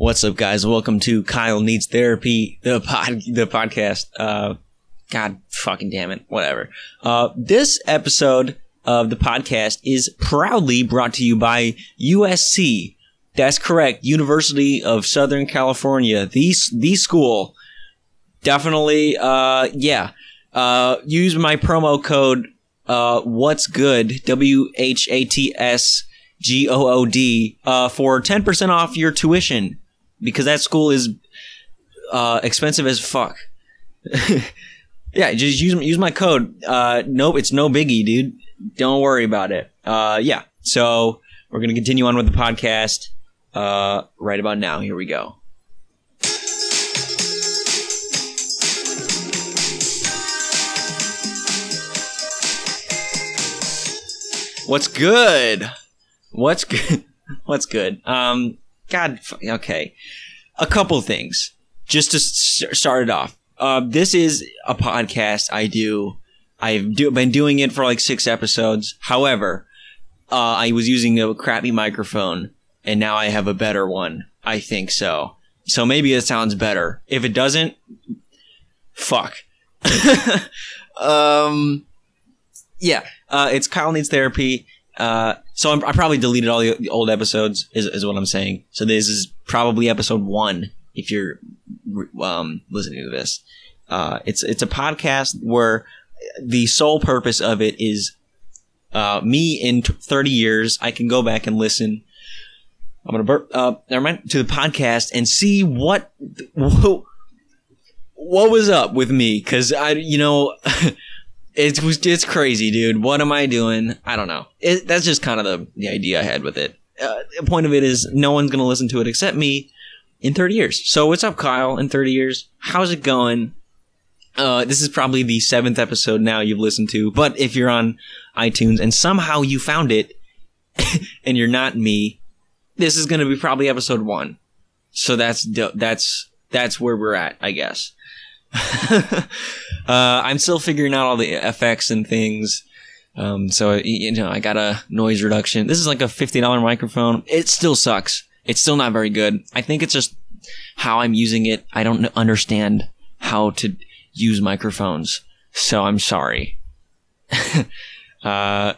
What's up, guys? Welcome to Kyle Needs Therapy, the pod, the podcast. Uh, God fucking damn it. Whatever. Uh, this episode of the podcast is proudly brought to you by USC. That's correct. University of Southern California. The, the school. Definitely, uh, yeah. Uh, use my promo code, uh, what's good, W H A T S G O O D, uh, for 10% off your tuition because that school is uh, expensive as fuck. yeah, just use use my code. Uh, nope, it's no biggie, dude. Don't worry about it. Uh, yeah, so we're gonna continue on with the podcast uh, right about now. Here we go. What's good? What's good? What's good? Um, God, okay. A couple things. Just to start it off. Uh, this is a podcast I do. I've do, been doing it for like six episodes. However, uh, I was using a crappy microphone and now I have a better one. I think so. So maybe it sounds better. If it doesn't, fuck. um, yeah, uh, it's Kyle Needs Therapy. Uh, so I'm, i probably deleted all the, the, old episodes, is, is what I'm saying. So this is probably episode one if you're um, listening to this. Uh, it's it's a podcast where the sole purpose of it is uh, me in t- 30 years. I can go back and listen. I'm gonna burp. Uh, never mind to the podcast and see what what, what was up with me because I you know. It was it's crazy, dude. What am I doing? I don't know. It, that's just kind of the, the idea I had with it. Uh, the point of it is no one's gonna listen to it except me in 30 years. So what's up, Kyle? In 30 years, how's it going? Uh, this is probably the seventh episode now you've listened to, but if you're on iTunes and somehow you found it and you're not me, this is going to be probably episode one. So that's that's that's where we're at, I guess. uh, I'm still figuring out all the effects and things. Um, so you know, I got a noise reduction. This is like a fifty dollar microphone. It still sucks. It's still not very good. I think it's just how I'm using it. I don't understand how to use microphones, so I'm sorry. uh, I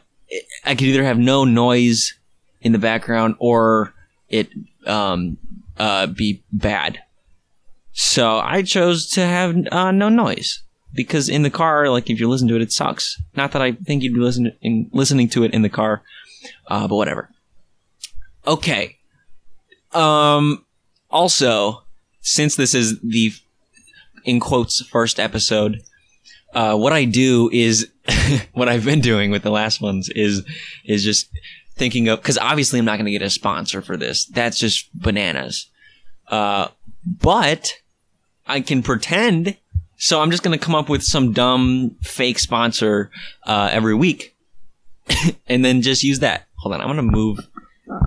could either have no noise in the background or it um, uh, be bad. So I chose to have uh, no noise because in the car, like if you listen to it, it sucks. Not that I think you'd be listening listening to it in the car, uh, but whatever. Okay. Um. Also, since this is the in quotes first episode, uh, what I do is what I've been doing with the last ones is is just thinking of because obviously I'm not going to get a sponsor for this. That's just bananas. Uh, but I can pretend. So I'm just going to come up with some dumb fake sponsor uh, every week, and then just use that. Hold on, I'm going to move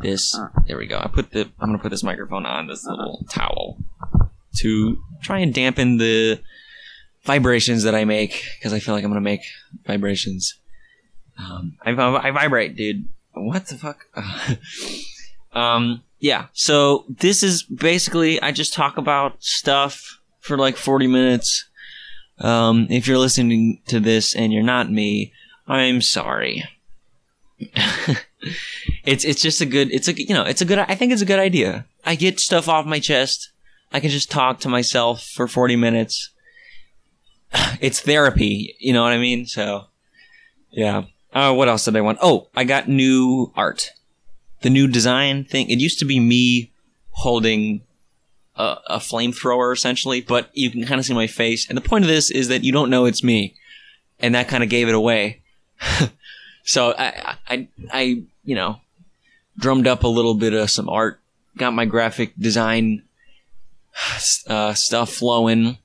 this. There we go. I put the. I'm going to put this microphone on this little towel to try and dampen the vibrations that I make because I feel like I'm going to make vibrations. Um, I, I vibrate, dude. What the fuck? um, yeah. So this is basically I just talk about stuff for like 40 minutes. Um, if you're listening to this and you're not me, I'm sorry. it's it's just a good it's a you know it's a good I think it's a good idea. I get stuff off my chest. I can just talk to myself for 40 minutes. It's therapy, you know what I mean? So yeah. Uh, what else did I want? Oh, I got new art. The new design thing. It used to be me holding a, a flamethrower essentially, but you can kind of see my face. And the point of this is that you don't know it's me, and that kind of gave it away. so I, I, I, you know, drummed up a little bit of some art, got my graphic design uh, stuff flowing,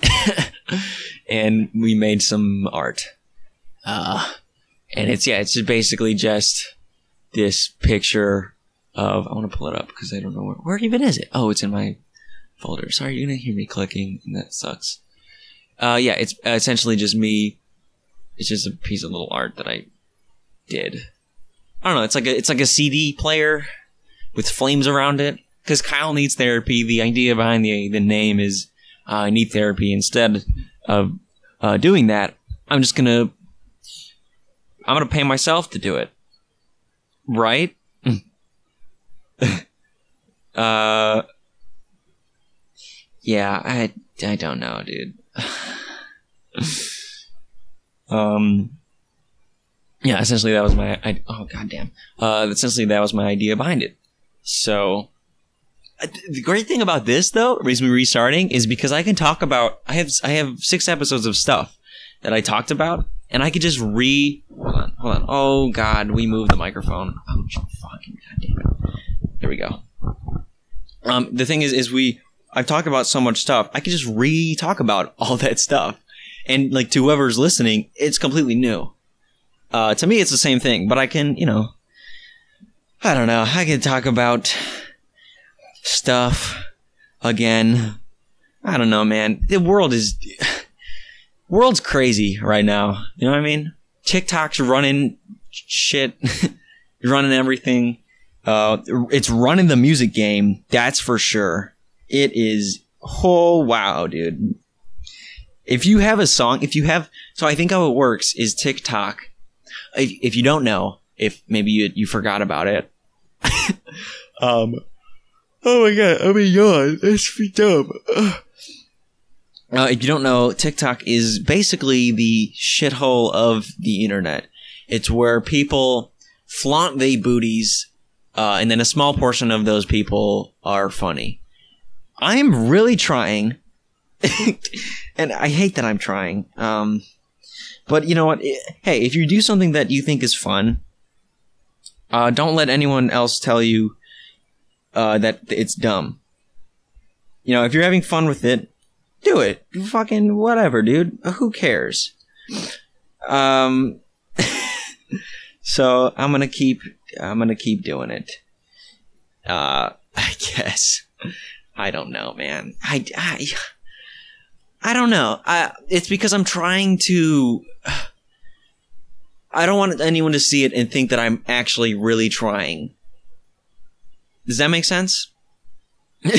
and we made some art. Uh, and it's yeah, it's just basically just this picture of I want to pull it up because I don't know where, where even is it. Oh, it's in my folder. Sorry, you're gonna hear me clicking, and that sucks. Uh, yeah, it's uh, essentially just me. It's just a piece of little art that I did. I don't know. It's like a it's like a CD player with flames around it. because Kyle needs therapy. The idea behind the the name is uh, I need therapy. Instead of uh, doing that, I'm just gonna I'm gonna pay myself to do it, right? uh, yeah, I I don't know, dude. um, yeah, essentially that was my I, oh goddamn. Uh, essentially that was my idea behind it. So the great thing about this though, reason we're restarting is because I can talk about I have I have six episodes of stuff that I talked about, and I could just re hold on, hold on. Oh god, we moved the microphone. Oh fucking goddamn it. We go. Um, the thing is, is we I've talked about so much stuff. I could just re talk about all that stuff, and like to whoever's listening, it's completely new. Uh, to me, it's the same thing, but I can, you know, I don't know. I can talk about stuff again. I don't know, man. The world is world's crazy right now. You know what I mean? TikTok's running shit, running everything. Uh, it's running the music game. That's for sure. It is. Oh wow, dude. If you have a song, if you have, so I think how it works is TikTok. If, if you don't know, if maybe you you forgot about it, um, oh my god, I'm a yawn. That's dumb. Uh, if you don't know, TikTok is basically the shithole of the internet. It's where people flaunt their booties, uh, and then a small portion of those people are funny. I'm really trying, and I hate that I'm trying. Um, but you know what? Hey, if you do something that you think is fun, uh, don't let anyone else tell you uh, that it's dumb. You know, if you're having fun with it, do it. Fucking whatever, dude. Who cares? Um. So I'm gonna keep. I'm gonna keep doing it. Uh, I guess. I don't know, man. I. I I don't know. I, it's because I'm trying to. I don't want anyone to see it and think that I'm actually really trying. Does that make sense?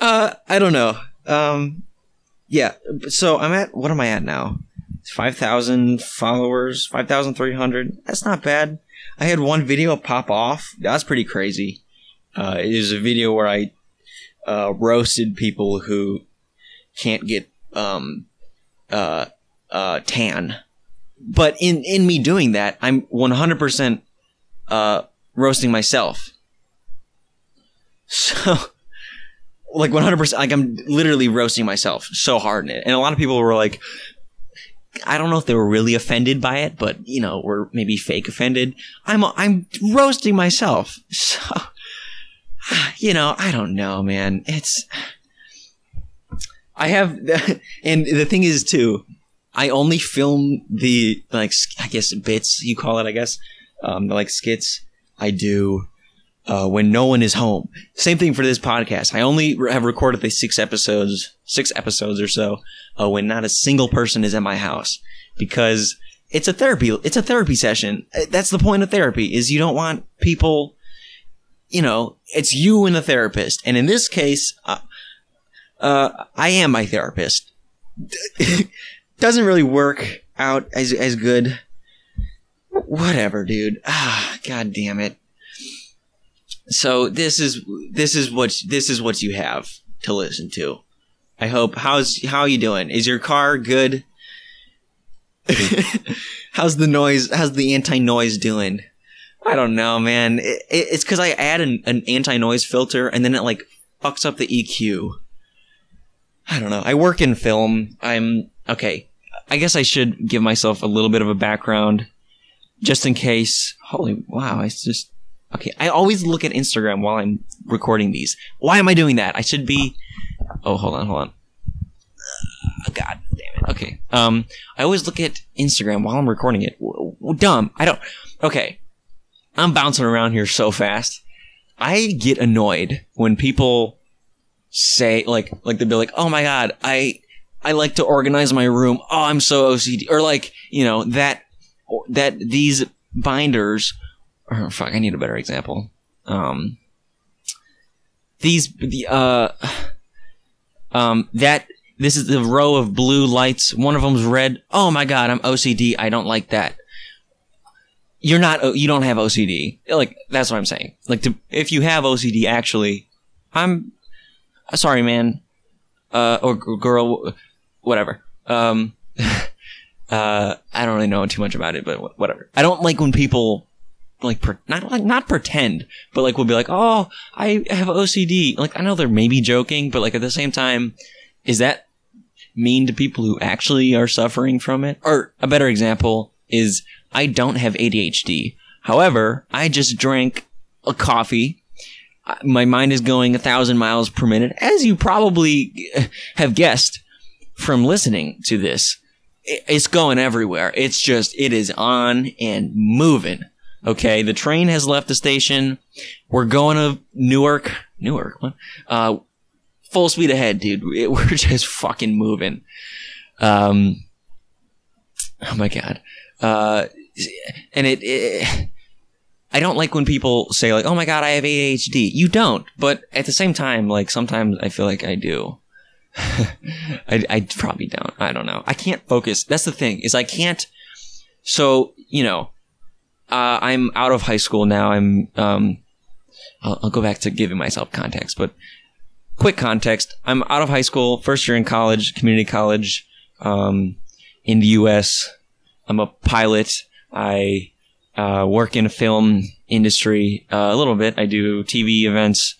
uh, I don't know. Um, yeah. So I'm at what am I at now? Five thousand followers, five thousand three hundred. That's not bad. I had one video pop off. That's pretty crazy. Uh, it is a video where I uh, roasted people who can't get um, uh, uh, tan. But in in me doing that, I'm 100% uh, roasting myself. So, like 100%, like I'm literally roasting myself so hard in it. And a lot of people were like, I don't know if they were really offended by it, but you know, were maybe fake offended. I'm I'm roasting myself. So, you know, I don't know, man. It's I have, and the thing is too, I only film the like I guess bits you call it. I guess um, the like skits I do uh, when no one is home. Same thing for this podcast. I only have recorded the six episodes, six episodes or so, uh, when not a single person is at my house because it's a therapy. It's a therapy session. Uh, that's the point of therapy is you don't want people. You know, it's you and the therapist, and in this case, uh, uh, I am my therapist. Doesn't really work out as as good. Whatever, dude. Ah, god damn it. So this is this is what this is what you have to listen to. I hope. How's how are you doing? Is your car good? how's the noise? How's the anti noise doing? I don't know, man. It, it, it's because I add an, an anti noise filter and then it like fucks up the EQ. I don't know. I work in film. I'm okay. I guess I should give myself a little bit of a background just in case. Holy wow, I just okay. I always look at Instagram while I'm recording these. Why am I doing that? I should be Oh, hold on, hold on. Uh, God damn it. Okay. Um I always look at Instagram while I'm recording it. W- w- dumb. I don't Okay. I'm bouncing around here so fast. I get annoyed when people say like like they'll be like, "Oh my god, I I like to organize my room. Oh, I'm so OCD." Or like, you know, that that these binders or fuck, I need a better example. Um these the uh um that this is the row of blue lights. One of them's red. Oh my god, I'm OCD. I don't like that. You're not. You don't have OCD. Like that's what I'm saying. Like to, if you have OCD, actually, I'm sorry, man, uh, or girl, whatever. Um, uh, I don't really know too much about it, but whatever. I don't like when people like per- not like not pretend, but like will be like, "Oh, I have OCD." Like I know they're maybe joking, but like at the same time, is that mean to people who actually are suffering from it? Or a better example is I don't have ADHD. However, I just drank a coffee. My mind is going a thousand miles per minute, as you probably have guessed from listening to this. It's going everywhere. It's just, it is on and moving. Okay. The train has left the station. We're going to Newark. Newark? What? Uh, full speed ahead, dude. We're just fucking moving. Um, oh my god. Uh, and it, it, I don't like when people say like, "Oh my god, I have ADHD." You don't, but at the same time, like sometimes I feel like I do. I, I probably don't. I don't know. I can't focus. That's the thing is I can't. So you know, uh, I'm out of high school now. I'm. Um, I'll, I'll go back to giving myself context, but quick context. I'm out of high school, first year in college, community college, um, in the U.S. I'm a pilot. I uh, work in a film industry uh, a little bit. I do TV events,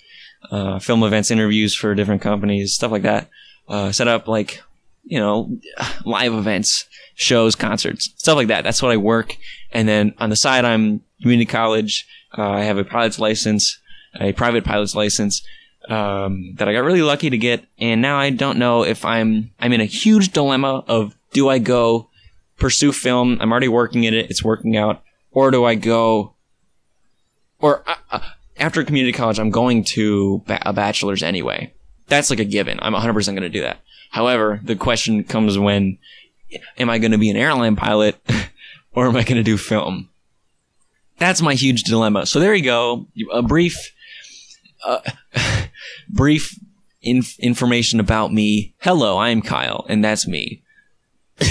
uh, film events, interviews for different companies, stuff like that. Uh, set up like you know live events, shows, concerts, stuff like that. That's what I work. And then on the side, I'm community college. Uh, I have a pilot's license, a private pilot's license um, that I got really lucky to get, and now I don't know if I'm I'm in a huge dilemma of do I go pursue film? I'm already working in it; it's working out, or do I go? Or uh, uh, after community college, I'm going to ba- a bachelor's anyway. That's like a given. I'm 100 percent going to do that. However, the question comes when: Am I going to be an airline pilot, or am I going to do film? That's my huge dilemma. So there you go. A brief uh, brief inf- information about me. Hello, I am Kyle, and that's me.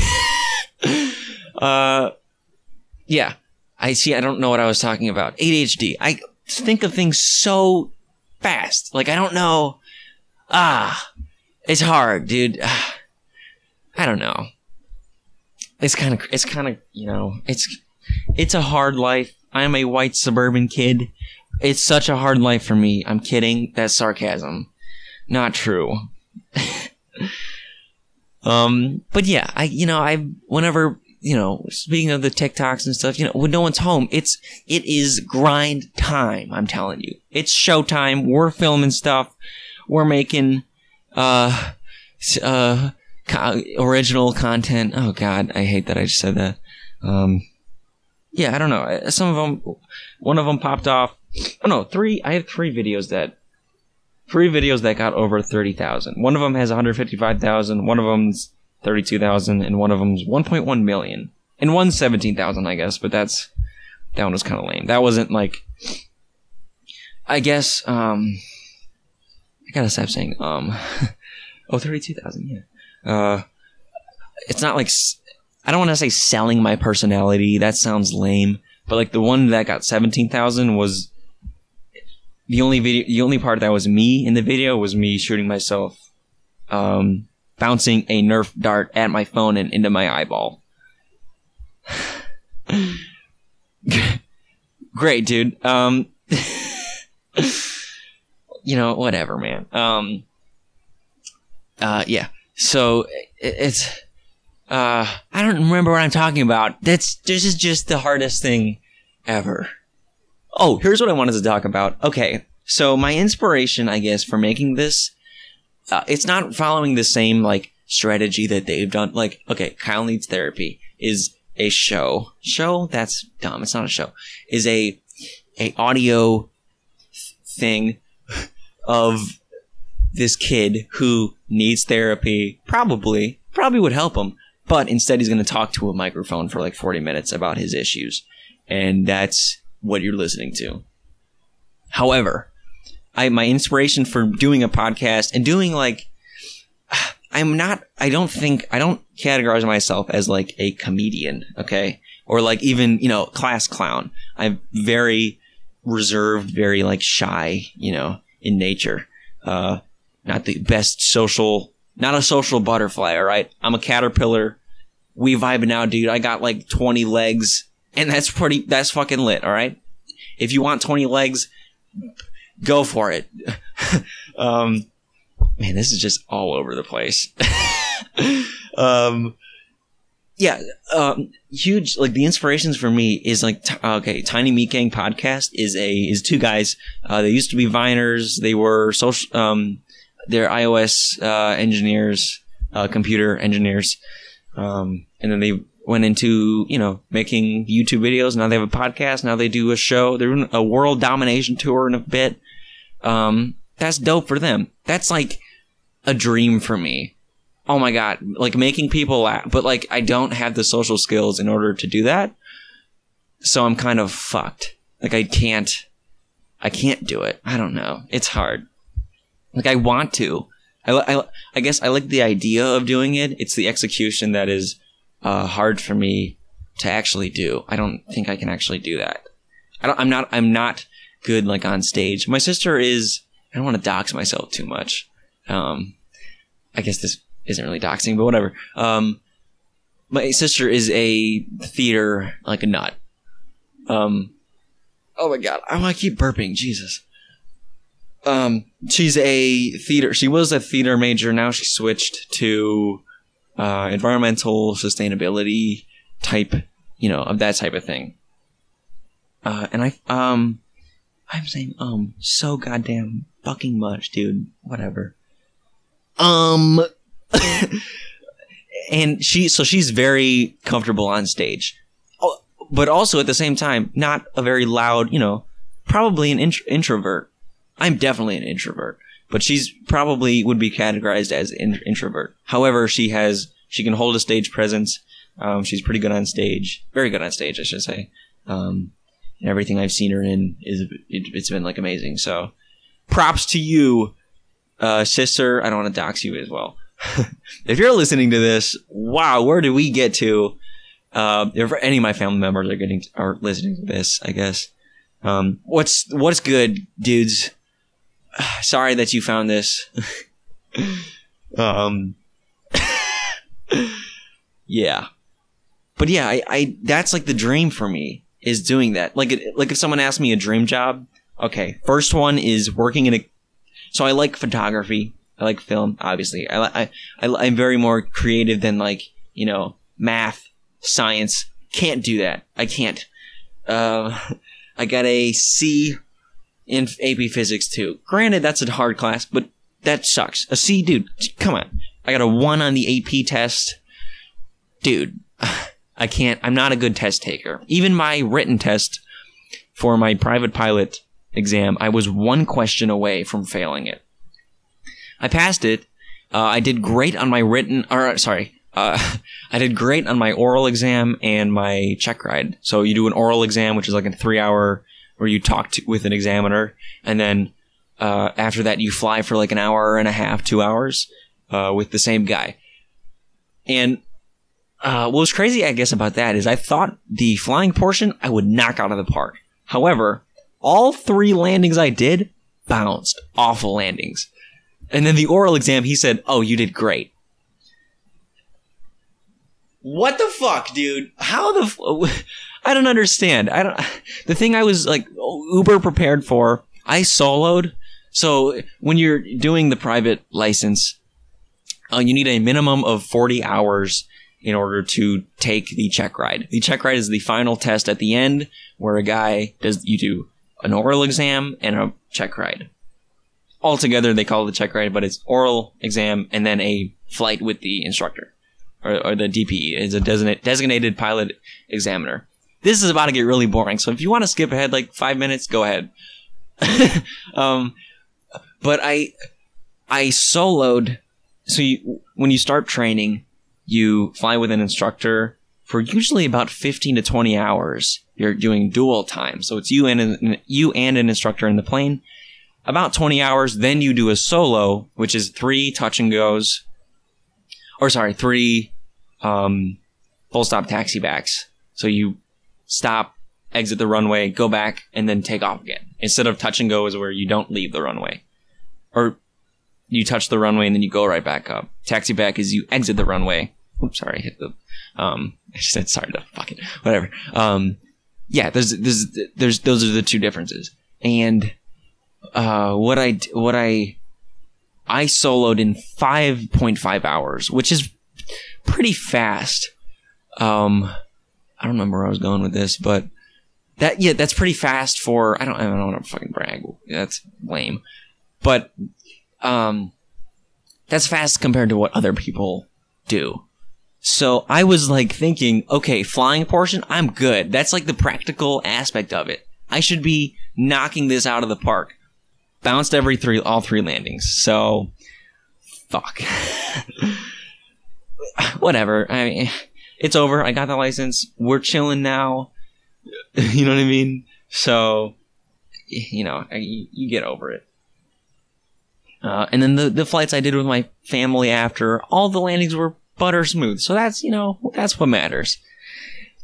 uh, yeah. I see. I don't know what I was talking about. ADHD. I think of things so fast. Like I don't know. Ah, it's hard, dude. I don't know. It's kind of. It's kind of. You know. It's. It's a hard life. I'm a white suburban kid. It's such a hard life for me. I'm kidding. That's sarcasm. Not true. um, but yeah, I, you know, I, whenever, you know, speaking of the TikToks and stuff, you know, when no one's home, it's, it is grind time. I'm telling you. It's showtime. We're filming stuff. We're making, uh, uh, co- original content. Oh God, I hate that I just said that. Um, yeah, I don't know. Uh, Some of them, one of them popped off. Oh no, three. I have three videos that, three videos that got over thirty thousand. One of them has one hundred fifty-five thousand. One of them's thirty-two thousand, and one of them's one point one million. And one's seventeen thousand, I guess. But that's that one was kind of lame. That wasn't like. I guess. Um. I gotta stop saying um. oh, 32,000, Yeah. Uh. It's not like. I don't want to say selling my personality. That sounds lame. But like the one that got seventeen thousand was the only video. The only part that was me in the video was me shooting myself, um, bouncing a Nerf dart at my phone and into my eyeball. Great, dude. Um, you know, whatever, man. Um, uh, yeah. So it's uh, I don't remember what I'm talking about. That's this is just the hardest thing ever. Oh, here's what I wanted to talk about. Okay, so my inspiration, I guess, for making this, uh, it's not following the same like strategy that they've done. Like, okay, Kyle needs therapy is a show. Show that's dumb. It's not a show. Is a a audio thing of this kid who needs therapy. Probably, probably would help him but instead he's going to talk to a microphone for like 40 minutes about his issues and that's what you're listening to however I my inspiration for doing a podcast and doing like I'm not I don't think I don't categorize myself as like a comedian, okay? Or like even, you know, class clown. I'm very reserved, very like shy, you know, in nature. Uh not the best social not a social butterfly, all right? I'm a caterpillar. We vibing out, dude. I got like 20 legs and that's pretty that's fucking lit, all right? If you want 20 legs, go for it. um man, this is just all over the place. um, yeah, um, huge. Like the inspirations for me is like t- okay, Tiny Meat Gang podcast is a is two guys. Uh, they used to be Viners. They were social. Um, they're iOS uh, engineers, uh, computer engineers, um, and then they went into you know making YouTube videos. Now they have a podcast. Now they do a show. They're doing a world domination tour in a bit. Um, that's dope for them. That's like a dream for me. Oh my god, like making people laugh, but like I don't have the social skills in order to do that. So I'm kind of fucked. Like I can't I can't do it. I don't know. It's hard. Like I want to. I, I, I guess I like the idea of doing it. It's the execution that is uh, hard for me to actually do. I don't think I can actually do that. I don't, I'm not I'm not good like on stage. My sister is I don't want to dox myself too much. Um, I guess this isn't really doxing, but whatever. Um, my sister is a theater like a nut. Um, oh my god, I want to keep burping. Jesus. Um, she's a theater. She was a theater major. Now she switched to uh, environmental sustainability type, you know, of that type of thing. Uh, and I um, I'm saying um so goddamn fucking much, dude. Whatever. Um, and she, so she's very comfortable on stage, oh, but also at the same time, not a very loud, you know, probably an int- introvert. I'm definitely an introvert, but she's probably would be categorized as in- introvert. However, she has, she can hold a stage presence. Um, she's pretty good on stage, very good on stage, I should say. Um, and everything I've seen her in is, it, has been like amazing. So props to you uh, sister, I don't want to dox you as well. if you're listening to this, wow, where do we get to? Uh, if any of my family members are getting are listening to this, I guess. Um, what's what's good, dudes? Sorry that you found this. um, yeah, but yeah, I, I that's like the dream for me is doing that. Like, it, like if someone asked me a dream job, okay, first one is working in a so I like photography. I like film, obviously. I, I, I, am very more creative than like, you know, math, science. Can't do that. I can't. Uh, I got a C in AP Physics 2. Granted, that's a hard class, but that sucks. A C, dude, come on. I got a one on the AP test. Dude, I can't, I'm not a good test taker. Even my written test for my private pilot exam, I was one question away from failing it. I passed it. Uh, I did great on my written, or sorry, uh, I did great on my oral exam and my check ride. So you do an oral exam, which is like a three hour where you talk to, with an examiner, and then uh, after that you fly for like an hour and a half, two hours uh, with the same guy. And uh, what was crazy, I guess, about that is I thought the flying portion I would knock out of the park. However, all three landings I did bounced. Awful landings. And then the oral exam, he said, Oh, you did great. What the fuck, dude? How the f- I don't understand. I don't the thing I was like uber prepared for, I soloed. So when you're doing the private license, uh, you need a minimum of 40 hours in order to take the check ride. The check ride is the final test at the end where a guy does you do an oral exam and a check ride. Altogether, they call it a check ride, but it's oral exam and then a flight with the instructor or, or the DPE is a designated pilot examiner. This is about to get really boring. So if you want to skip ahead like five minutes, go ahead. um, but I, I soloed. So you, when you start training, you fly with an instructor for usually about 15 to 20 hours. You're doing dual time. So it's you and an, you and an instructor in the plane. about 20 hours. Then you do a solo, which is three touch and goes, or sorry, three um, full stop taxi backs. So you stop, exit the runway, go back, and then take off again. Instead of touch and go is where you don't leave the runway. Or you touch the runway and then you go right back up. Taxi back is you exit the runway. Oops, sorry, hit the um I said sorry to fucking whatever. Um yeah, there's there's there's those are the two differences. And uh what I what I I soloed in 5.5 hours, which is pretty fast. Um I don't remember where I was going with this, but that yeah, that's pretty fast for I don't I don't want to fucking brag. That's lame. But um that's fast compared to what other people do. So I was like thinking, okay, flying portion, I'm good. That's like the practical aspect of it. I should be knocking this out of the park. Bounced every three, all three landings. So, fuck. Whatever. I mean, it's over. I got the license. We're chilling now. you know what I mean? So, you know, you, you get over it. Uh, and then the, the flights I did with my family after, all the landings were butter smooth. So that's, you know, that's what matters.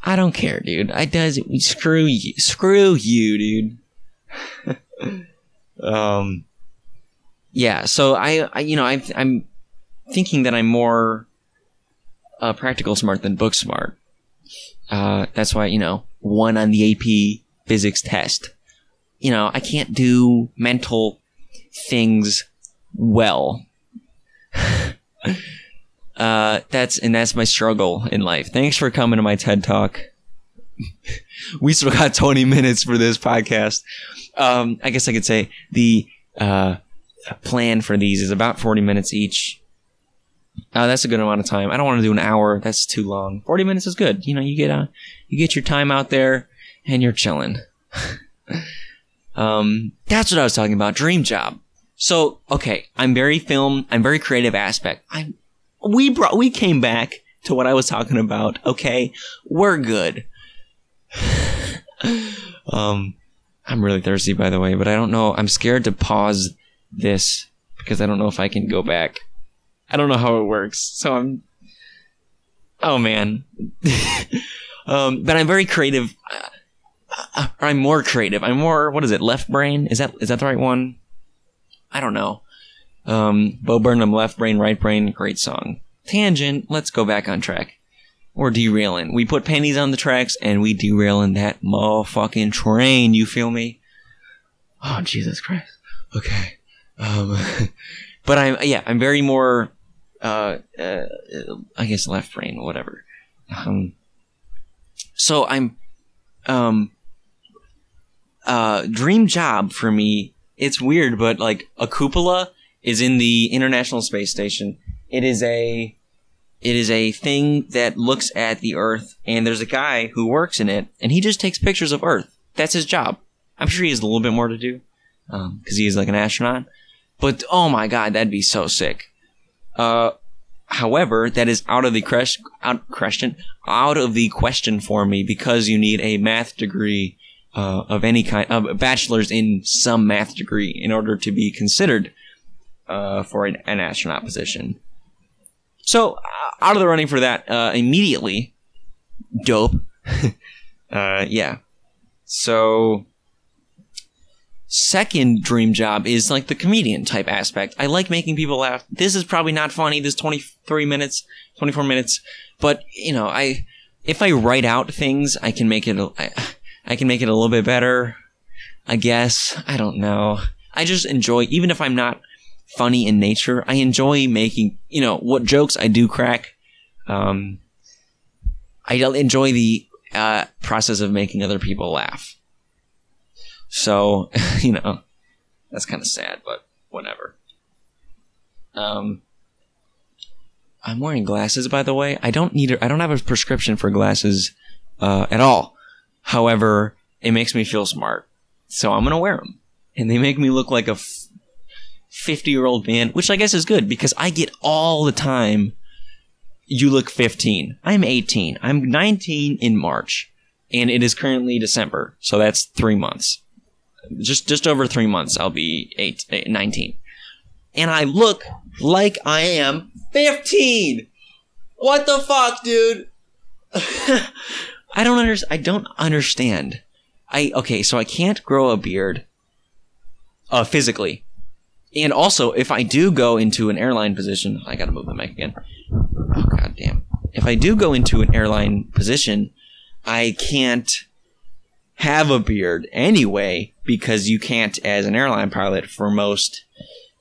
I don't care, dude. I does. Screw you. Screw you, dude. um, yeah. So I, I you know, I, I'm thinking that I'm more uh, practical smart than book smart. Uh, that's why, you know, one on the AP physics test. You know, I can't do mental things well. uh, that's and that's my struggle in life. Thanks for coming to my TED talk. we still got 20 minutes for this podcast. Um, I guess I could say the uh, plan for these is about 40 minutes each. Uh, that's a good amount of time. I don't want to do an hour. That's too long. 40 minutes is good. You know, you get uh, you get your time out there and you're chilling. um, that's what I was talking about. Dream job. So, okay, I'm very film, I'm very creative aspect. I we brought we came back to what I was talking about. Okay, we're good. um I'm really thirsty by the way, but I don't know. I'm scared to pause this because I don't know if I can go back. I don't know how it works. So I'm Oh man. um but I'm very creative. Uh, I'm more creative. I'm more what is it? Left brain? Is that is that the right one? I don't know. Um, Bo Burnham, Left Brain, Right Brain, great song. Tangent, let's go back on track. We're derailing. We put pennies on the tracks and we derailing that motherfucking train, you feel me? Oh, Jesus Christ. Okay. Um, but I'm, yeah, I'm very more, uh, uh, I guess left brain, whatever. Um, so I'm, um, uh, dream job for me it's weird, but like a cupola is in the International Space Station. It is a it is a thing that looks at the Earth, and there's a guy who works in it, and he just takes pictures of Earth. That's his job. I'm sure he has a little bit more to do because um, he is like an astronaut. But oh my god, that'd be so sick. Uh, however, that is out of the out, question out of the question for me because you need a math degree uh, of any kind, of a bachelor's in some math degree in order to be considered uh, for an, an, astronaut position. So uh, out of the running for that uh, immediately. Dope. Yeah. So second dream job is like the comedian type aspect. I like making people laugh. This is probably not funny. This 23 minutes, 24 minutes, but you know, I, if I write out things, I can make it, I, I can make it a little bit better. I guess. I don't know. I just enjoy, even if I'm not funny in nature, I enjoy making, you know, what jokes I do crack. Um, I enjoy the uh, process of making other people laugh. So, you know, that's kind of sad, but whatever. Um, I'm wearing glasses, by the way. I don't need. A, I don't have a prescription for glasses uh, at all. However, it makes me feel smart. So I'm going to wear them. And they make me look like a 50 year old man, which I guess is good because I get all the time, you look 15. I'm 18. I'm 19 in March. And it is currently December. So that's three months. Just just over three months, I'll be eight, eight 19. And I look like I am 15. What the fuck, dude? I don't understand. I don't understand. I okay, so I can't grow a beard uh physically. And also, if I do go into an airline position, I gotta move the mic again. Oh god damn. If I do go into an airline position, I can't have a beard anyway because you can't as an airline pilot for most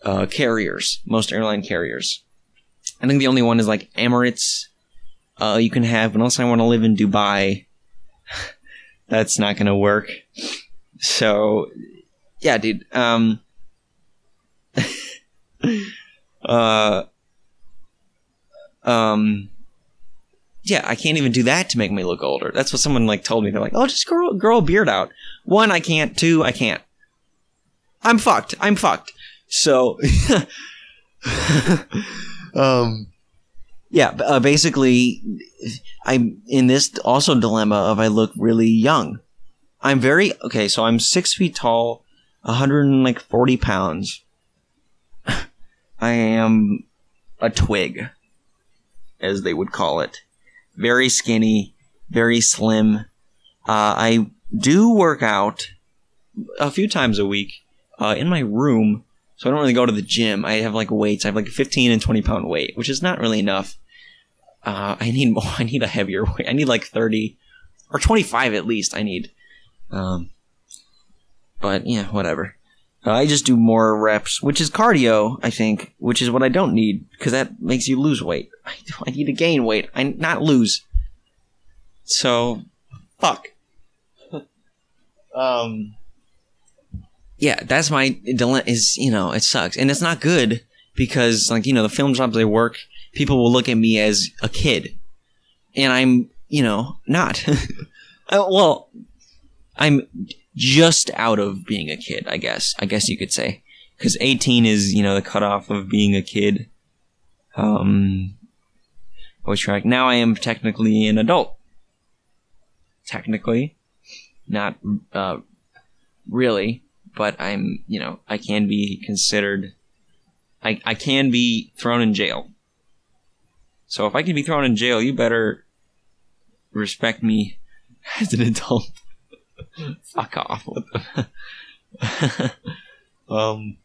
uh, carriers, most airline carriers. I think the only one is like Emirates. Uh, you can have, but unless I want to live in Dubai, that's not going to work. So, yeah, dude. Um, uh, um, yeah, I can't even do that to make me look older. That's what someone like told me. They're like, "Oh, just grow grow a beard out." One, I can't. Two, I can't. I'm fucked. I'm fucked. So, um, yeah. Uh, basically, I'm in this also dilemma of I look really young. I'm very okay. So I'm six feet tall, 140 pounds. I am a twig, as they would call it very skinny, very slim. Uh, I do work out a few times a week uh, in my room, so I don't really go to the gym. I have like weights. I have like a 15 and 20 pound weight, which is not really enough. Uh, I need more. I need a heavier weight. I need like 30 or 25 at least. I need. Um, but yeah, whatever. I just do more reps, which is cardio, I think, which is what I don't need because that makes you lose weight. I, I need to gain weight, I not lose. So, fuck. um, yeah, that's my dilemma. Is you know, it sucks, and it's not good because, like, you know, the film jobs they work, people will look at me as a kid, and I'm, you know, not. Uh, well, I'm just out of being a kid, I guess. I guess you could say. Because 18 is, you know, the cutoff of being a kid. Um, voice track. Now I am technically an adult. Technically. Not, uh, really. But I'm, you know, I can be considered, I, I can be thrown in jail. So if I can be thrown in jail, you better respect me as an adult. Fuck off. um.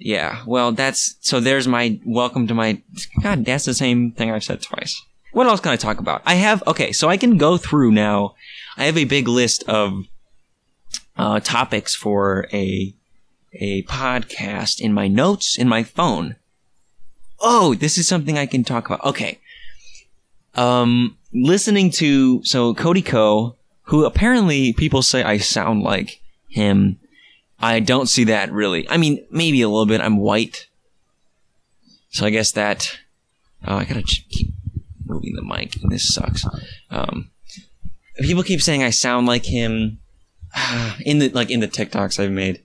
Yeah, well, that's so. There's my welcome to my. God, that's the same thing I've said twice. What else can I talk about? I have okay, so I can go through now. I have a big list of uh, topics for a a podcast in my notes in my phone. Oh, this is something I can talk about. Okay. Um, listening to so Cody Ko who apparently people say I sound like him. I don't see that really. I mean, maybe a little bit. I'm white. So I guess that. Oh, I gotta keep moving the mic. This sucks. Um, people keep saying I sound like him in the like in the TikToks I've made,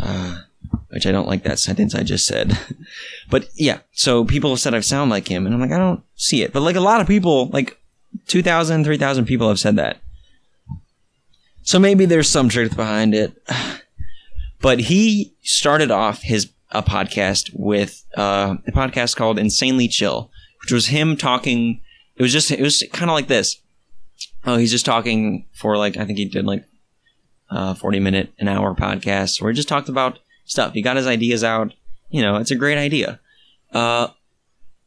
uh, which I don't like that sentence I just said. but yeah, so people have said I sound like him, and I'm like I don't see it. But like a lot of people, like 2,000, 3,000 people have said that. So maybe there's some truth behind it. But he started off his a podcast with uh, a podcast called Insanely Chill, which was him talking. It was just it was kind of like this. Oh, he's just talking for like I think he did like uh, forty minute an hour podcast where he just talked about stuff. He got his ideas out. You know, it's a great idea. Uh,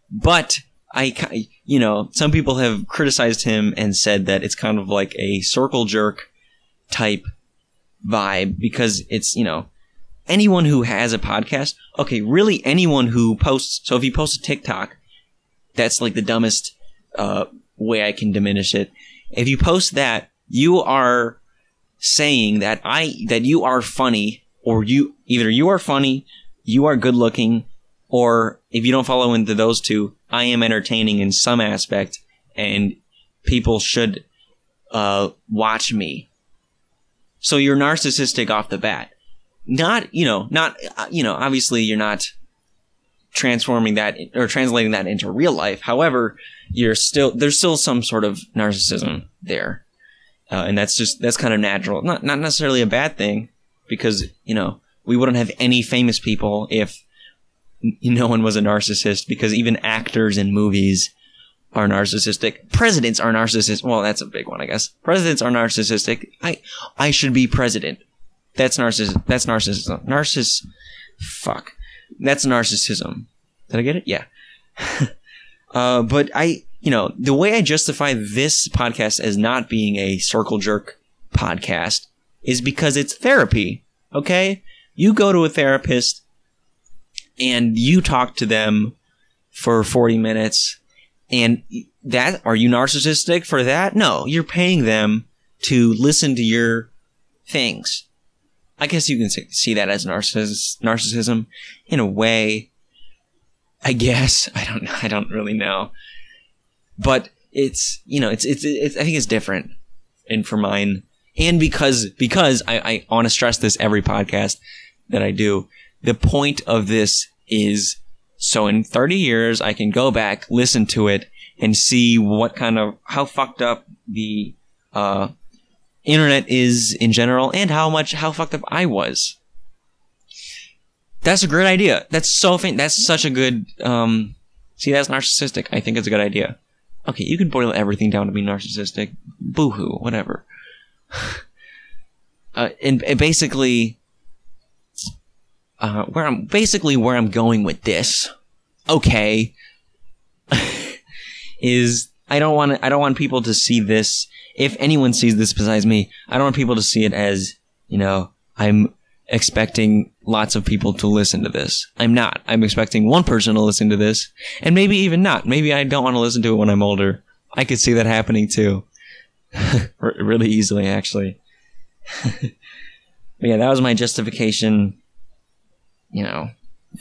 but I, you know, some people have criticized him and said that it's kind of like a circle jerk type vibe because it's, you know, anyone who has a podcast, okay, really anyone who posts, so if you post a TikTok, that's like the dumbest uh, way I can diminish it. If you post that, you are saying that I that you are funny or you either you are funny, you are good looking, or if you don't follow into those two, I am entertaining in some aspect and people should uh, watch me so you're narcissistic off the bat. Not, you know, not, uh, you know, obviously you're not transforming that or translating that into real life. However, you're still, there's still some sort of narcissism there. uh, and that's just that's kind of natural. Not not necessarily a bad thing, because you know we wouldn't have any famous people if no one was a narcissist. Because even actors in movies are narcissistic. Presidents are narcissistic. Well, that's a big one, I guess. Presidents are narcissistic. I I should be president. That's narciss. That's narcissism. Narciss. Fuck. That's narcissism. Did I get it? Yeah. uh, but I, you know, the way I justify this podcast as not being a circle jerk podcast is because it's therapy. Okay? You go to a therapist and you talk to them for 40 minutes and that, are you narcissistic for that? No, you're paying them to listen to your things. I guess you can see that as narciss- narcissism in a way. I guess I don't. I don't really know, but it's you know it's it's, it's I think it's different, and for mine, and because because I, I want to stress this every podcast that I do. The point of this is so in 30 years I can go back, listen to it, and see what kind of how fucked up the uh, internet is in general and how much how fucked up I was. That's a great idea. That's so fan- that's such a good um see that's narcissistic. I think it's a good idea. Okay, you can boil everything down to be narcissistic. Boohoo, whatever. uh, and, and basically uh, where I'm basically where I'm going with this. Okay. is I don't want I don't want people to see this. If anyone sees this besides me, I don't want people to see it as you know I'm expecting lots of people to listen to this. I'm not. I'm expecting one person to listen to this, and maybe even not. Maybe I don't want to listen to it when I'm older. I could see that happening too, really easily actually. yeah, that was my justification. You know,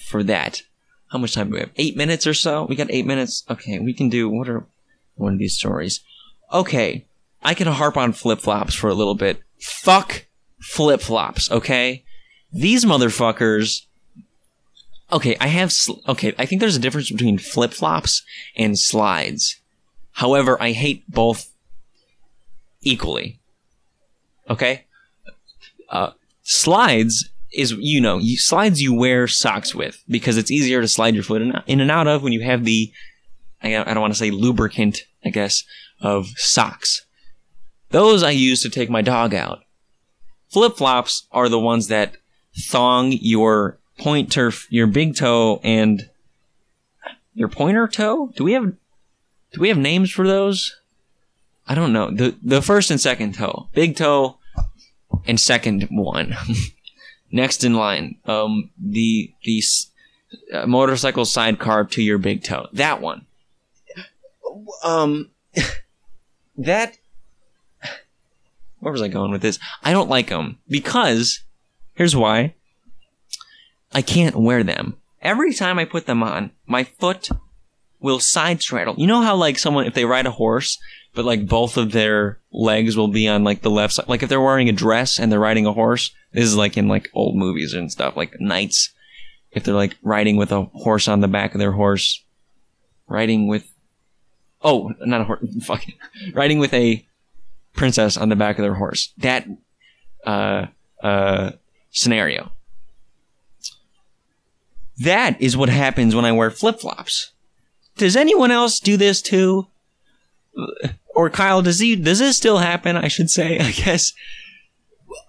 for that. How much time do we have? Eight minutes or so? We got eight minutes. Okay, we can do what are one of these stories? Okay, I can harp on flip flops for a little bit. Fuck flip flops, okay? These motherfuckers. Okay, I have. Sl- okay, I think there's a difference between flip flops and slides. However, I hate both equally. Okay? Uh, slides is you know you, slides you wear socks with because it's easier to slide your foot in, in and out of when you have the I, I don't want to say lubricant I guess of socks. Those I use to take my dog out. Flip flops are the ones that thong your pointer, your big toe, and your pointer toe. Do we have do we have names for those? I don't know. the The first and second toe, big toe, and second one. Next in line, um, the the uh, motorcycle sidecar to your big toe. That one. Um, that. Where was I going with this? I don't like them because here's why. I can't wear them. Every time I put them on, my foot will side straddle. You know how like someone if they ride a horse, but like both of their legs will be on like the left side. Like if they're wearing a dress and they're riding a horse, this is like in like old movies and stuff, like knights. If they're like riding with a horse on the back of their horse, riding with, oh, not a horse, fucking, riding with a princess on the back of their horse. That, uh, uh, scenario. That is what happens when I wear flip flops. Does anyone else do this too? Or Kyle, does he does this still happen? I should say, I guess,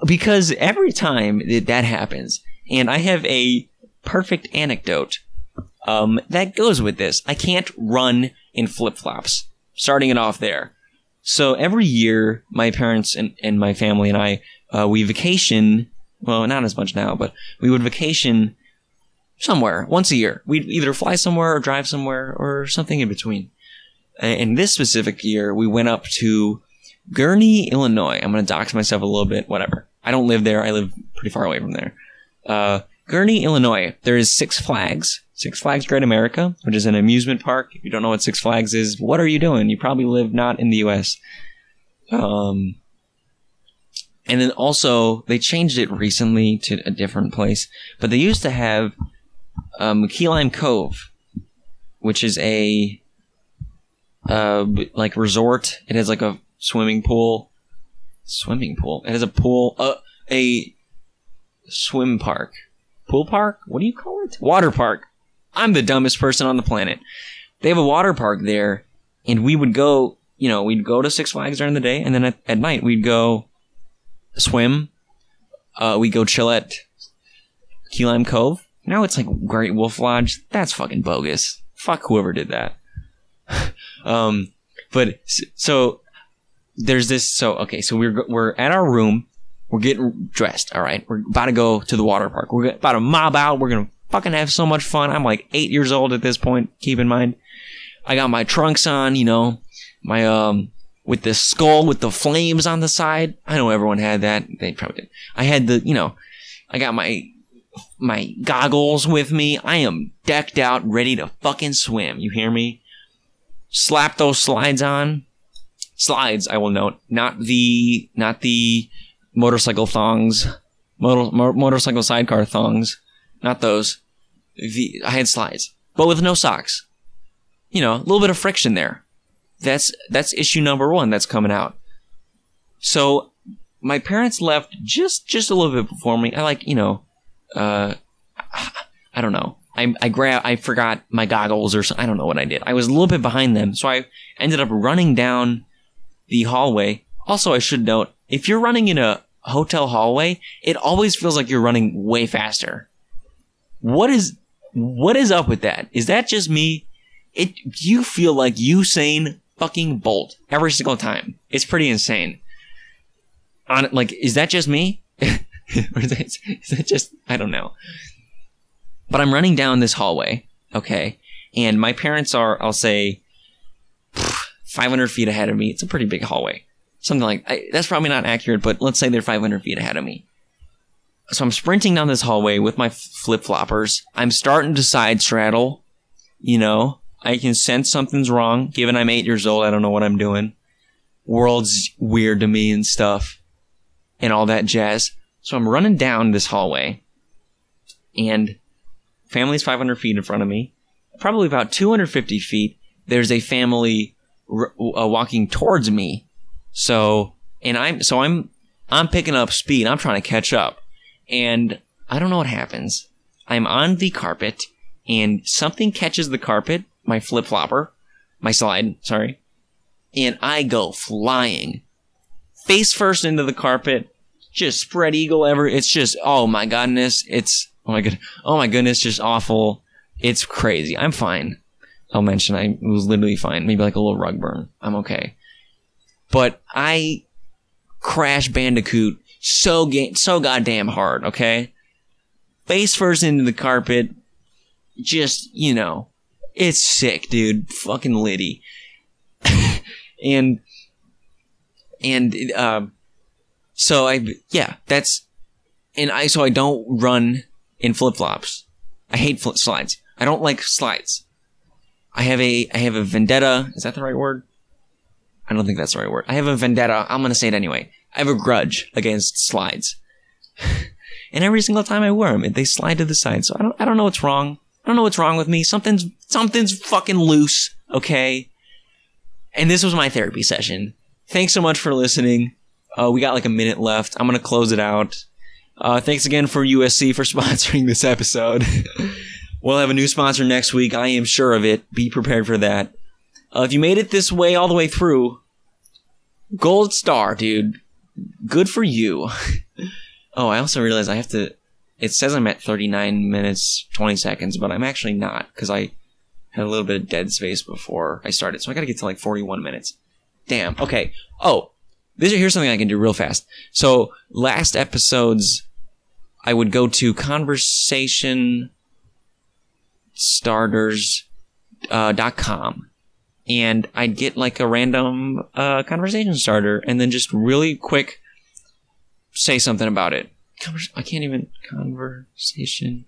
because every time that, that happens, and I have a perfect anecdote um, that goes with this. I can't run in flip flops. Starting it off there. So every year, my parents and, and my family and I, uh, we vacation. Well, not as much now, but we would vacation somewhere once a year. We'd either fly somewhere or drive somewhere or something in between. In this specific year, we went up to Gurnee, Illinois. I'm going to dox myself a little bit, whatever. I don't live there. I live pretty far away from there. Uh, Gurnee, Illinois. There is Six Flags. Six Flags Great America, which is an amusement park. If you don't know what Six Flags is, what are you doing? You probably live not in the U.S. Um, and then also they changed it recently to a different place, but they used to have um, Key Lime Cove, which is a uh, like resort. It has like a swimming pool swimming pool. It has a pool, uh, a swim park, pool park. What do you call it? Water park. I'm the dumbest person on the planet. They have a water park there, and we would go. You know, we'd go to Six Flags during the day, and then at, at night we'd go swim. Uh, we go chill at Key Lime Cove. Now it's like Great Wolf Lodge. That's fucking bogus. Fuck whoever did that. Um, but so there's this. So okay, so we're we're at our room. We're getting dressed. All right, we're about to go to the water park. We're about to mob out. We're gonna fucking have so much fun. I'm like eight years old at this point. Keep in mind, I got my trunks on. You know, my um with the skull with the flames on the side. I know everyone had that. They probably did. I had the you know, I got my my goggles with me. I am decked out, ready to fucking swim. You hear me? Slap those slides on. Slides, I will note, not the not the motorcycle thongs, motor, motorcycle sidecar thongs, not those. The, I had slides, but with no socks. You know, a little bit of friction there. That's that's issue number one that's coming out. So my parents left just just a little bit before me. I like you know uh, I don't know. I I grab I forgot my goggles or something. I don't know what I did. I was a little bit behind them, so I ended up running down the hallway. Also, I should note if you're running in a hotel hallway, it always feels like you're running way faster. What is what is up with that? Is that just me? It you feel like Usain fucking Bolt every single time. It's pretty insane. On like, is that just me? or is that, is that just, I don't know. But I'm running down this hallway, okay? And my parents are, I'll say, 500 feet ahead of me. It's a pretty big hallway. Something like, I, that's probably not accurate, but let's say they're 500 feet ahead of me. So I'm sprinting down this hallway with my flip floppers. I'm starting to side straddle. You know, I can sense something's wrong. Given I'm eight years old, I don't know what I'm doing. World's weird to me and stuff. And all that jazz. So I'm running down this hallway, and family's 500 feet in front of me. Probably about 250 feet, there's a family r- uh, walking towards me. So, and I'm so I'm I'm picking up speed. I'm trying to catch up, and I don't know what happens. I'm on the carpet, and something catches the carpet. My flip flopper, my slide, sorry, and I go flying, face first into the carpet just spread eagle ever. It's just, oh my goodness. It's, oh my god. Oh my goodness. Just awful. It's crazy. I'm fine. I'll mention I was literally fine. Maybe like a little rug burn. I'm okay. But I crash bandicoot so ga- so goddamn hard, okay? Face first into the carpet. Just, you know, it's sick, dude. Fucking Liddy. and, and, um, so I, yeah, that's, and I, so I don't run in flip flops. I hate flip slides. I don't like slides. I have a, I have a vendetta. Is that the right word? I don't think that's the right word. I have a vendetta. I'm to say it anyway. I have a grudge against slides. and every single time I wear them, they slide to the side. So I don't, I don't know what's wrong. I don't know what's wrong with me. Something's, something's fucking loose. Okay. And this was my therapy session. Thanks so much for listening. Uh, we got like a minute left. I'm gonna close it out. Uh, thanks again for USC for sponsoring this episode. we'll have a new sponsor next week. I am sure of it. Be prepared for that. Uh, if you made it this way all the way through, gold star, dude. Good for you. oh, I also realized I have to. It says I'm at 39 minutes 20 seconds, but I'm actually not because I had a little bit of dead space before I started. So I got to get to like 41 minutes. Damn. Okay. Oh, this here's something I can do real fast. So last episodes, I would go to conversation starters uh, and I'd get like a random uh, conversation starter and then just really quick say something about it. I can't even conversation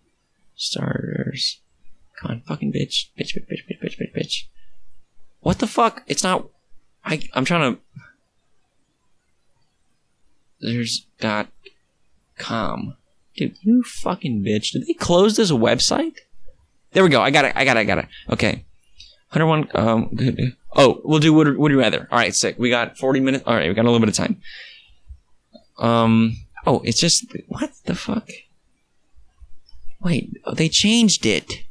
starters. Con fucking bitch, bitch, bitch, bitch, bitch, bitch, bitch, bitch. What the fuck? It's not. I I'm trying to there's dot com. Dude, you fucking bitch. Did they close this website? There we go. I got it. I got it. I got it. Okay. 101. Um, oh, we'll do would, would you rather. All right, sick. We got 40 minutes. All right, we got a little bit of time. Um. Oh, it's just what the fuck. Wait, oh, they changed it.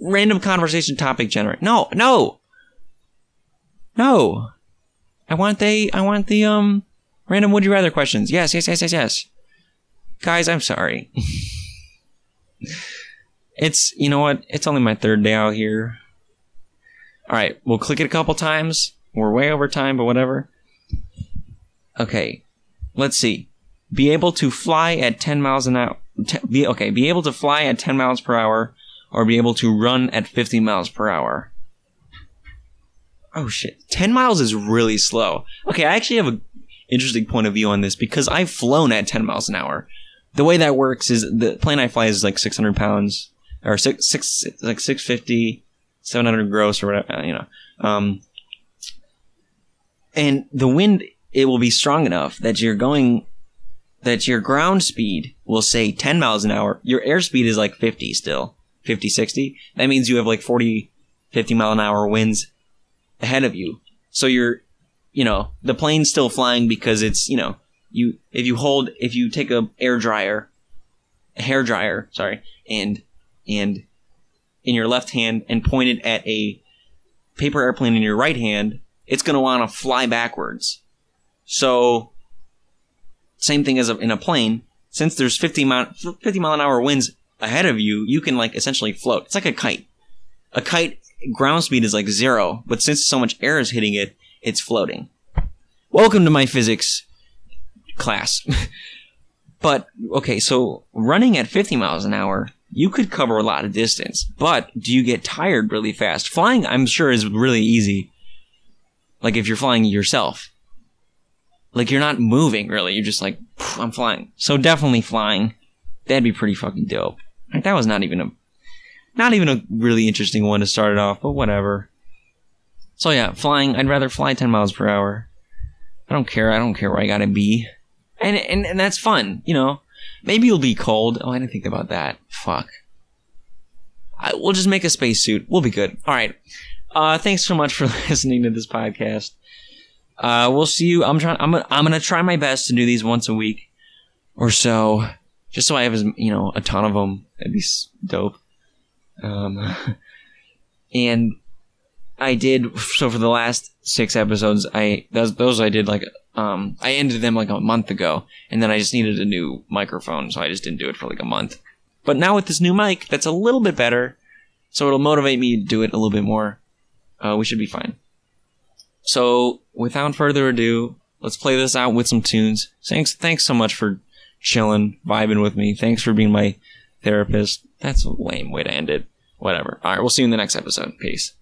Random conversation topic generator. No, no, no. I want they. I want the um random would you rather questions. Yes, yes, yes, yes, yes. Guys, I'm sorry. it's you know what? It's only my third day out here. All right, we'll click it a couple times. We're way over time, but whatever. Okay, let's see. Be able to fly at 10 miles an hour. Be, okay, be able to fly at 10 miles per hour, or be able to run at 50 miles per hour. Oh shit, 10 miles is really slow. Okay, I actually have an interesting point of view on this because I've flown at 10 miles an hour. The way that works is the plane I fly is like 600 pounds, or six, six like 650, 700 gross, or whatever, you know. Um, and the wind it will be strong enough that you're going that your ground speed will say 10 miles an hour your airspeed is like 50 still 50 60 that means you have like 40 50 mile an hour winds ahead of you so you're you know the plane's still flying because it's you know you if you hold if you take a air dryer a hair dryer sorry and and in your left hand and point it at a paper airplane in your right hand it's going to want to fly backwards. So, same thing as a, in a plane. Since there's 50 mile, 50 mile an hour winds ahead of you, you can like essentially float. It's like a kite. A kite ground speed is like zero, but since so much air is hitting it, it's floating. Welcome to my physics class. but okay, so running at 50 miles an hour, you could cover a lot of distance, but do you get tired really fast? Flying, I'm sure, is really easy like if you're flying yourself. Like you're not moving really. You're just like, I'm flying. So definitely flying. That'd be pretty fucking dope. Like that was not even a, not even a really interesting one to start it off, but whatever. So yeah, flying. I'd rather fly 10 miles per hour. I don't care. I don't care where I gotta be. And, and, and that's fun, you know. Maybe you'll be cold. Oh, I didn't think about that. Fuck. I, we'll just make a spacesuit. We'll be good. All right. Uh, thanks so much for listening to this podcast. Uh, we'll see you. I'm trying. I'm. gonna, I'm gonna try my best to do these once a week or so, just so I have you know a ton of them. That'd be dope. Um, and I did so for the last six episodes. I those those I did like um I ended them like a month ago, and then I just needed a new microphone, so I just didn't do it for like a month. But now with this new mic, that's a little bit better, so it'll motivate me to do it a little bit more uh, we should be fine. So, without further ado, let's play this out with some tunes. Thanks, thanks so much for chilling, vibing with me. Thanks for being my therapist. That's a lame way to end it. Whatever. All right, we'll see you in the next episode. Peace.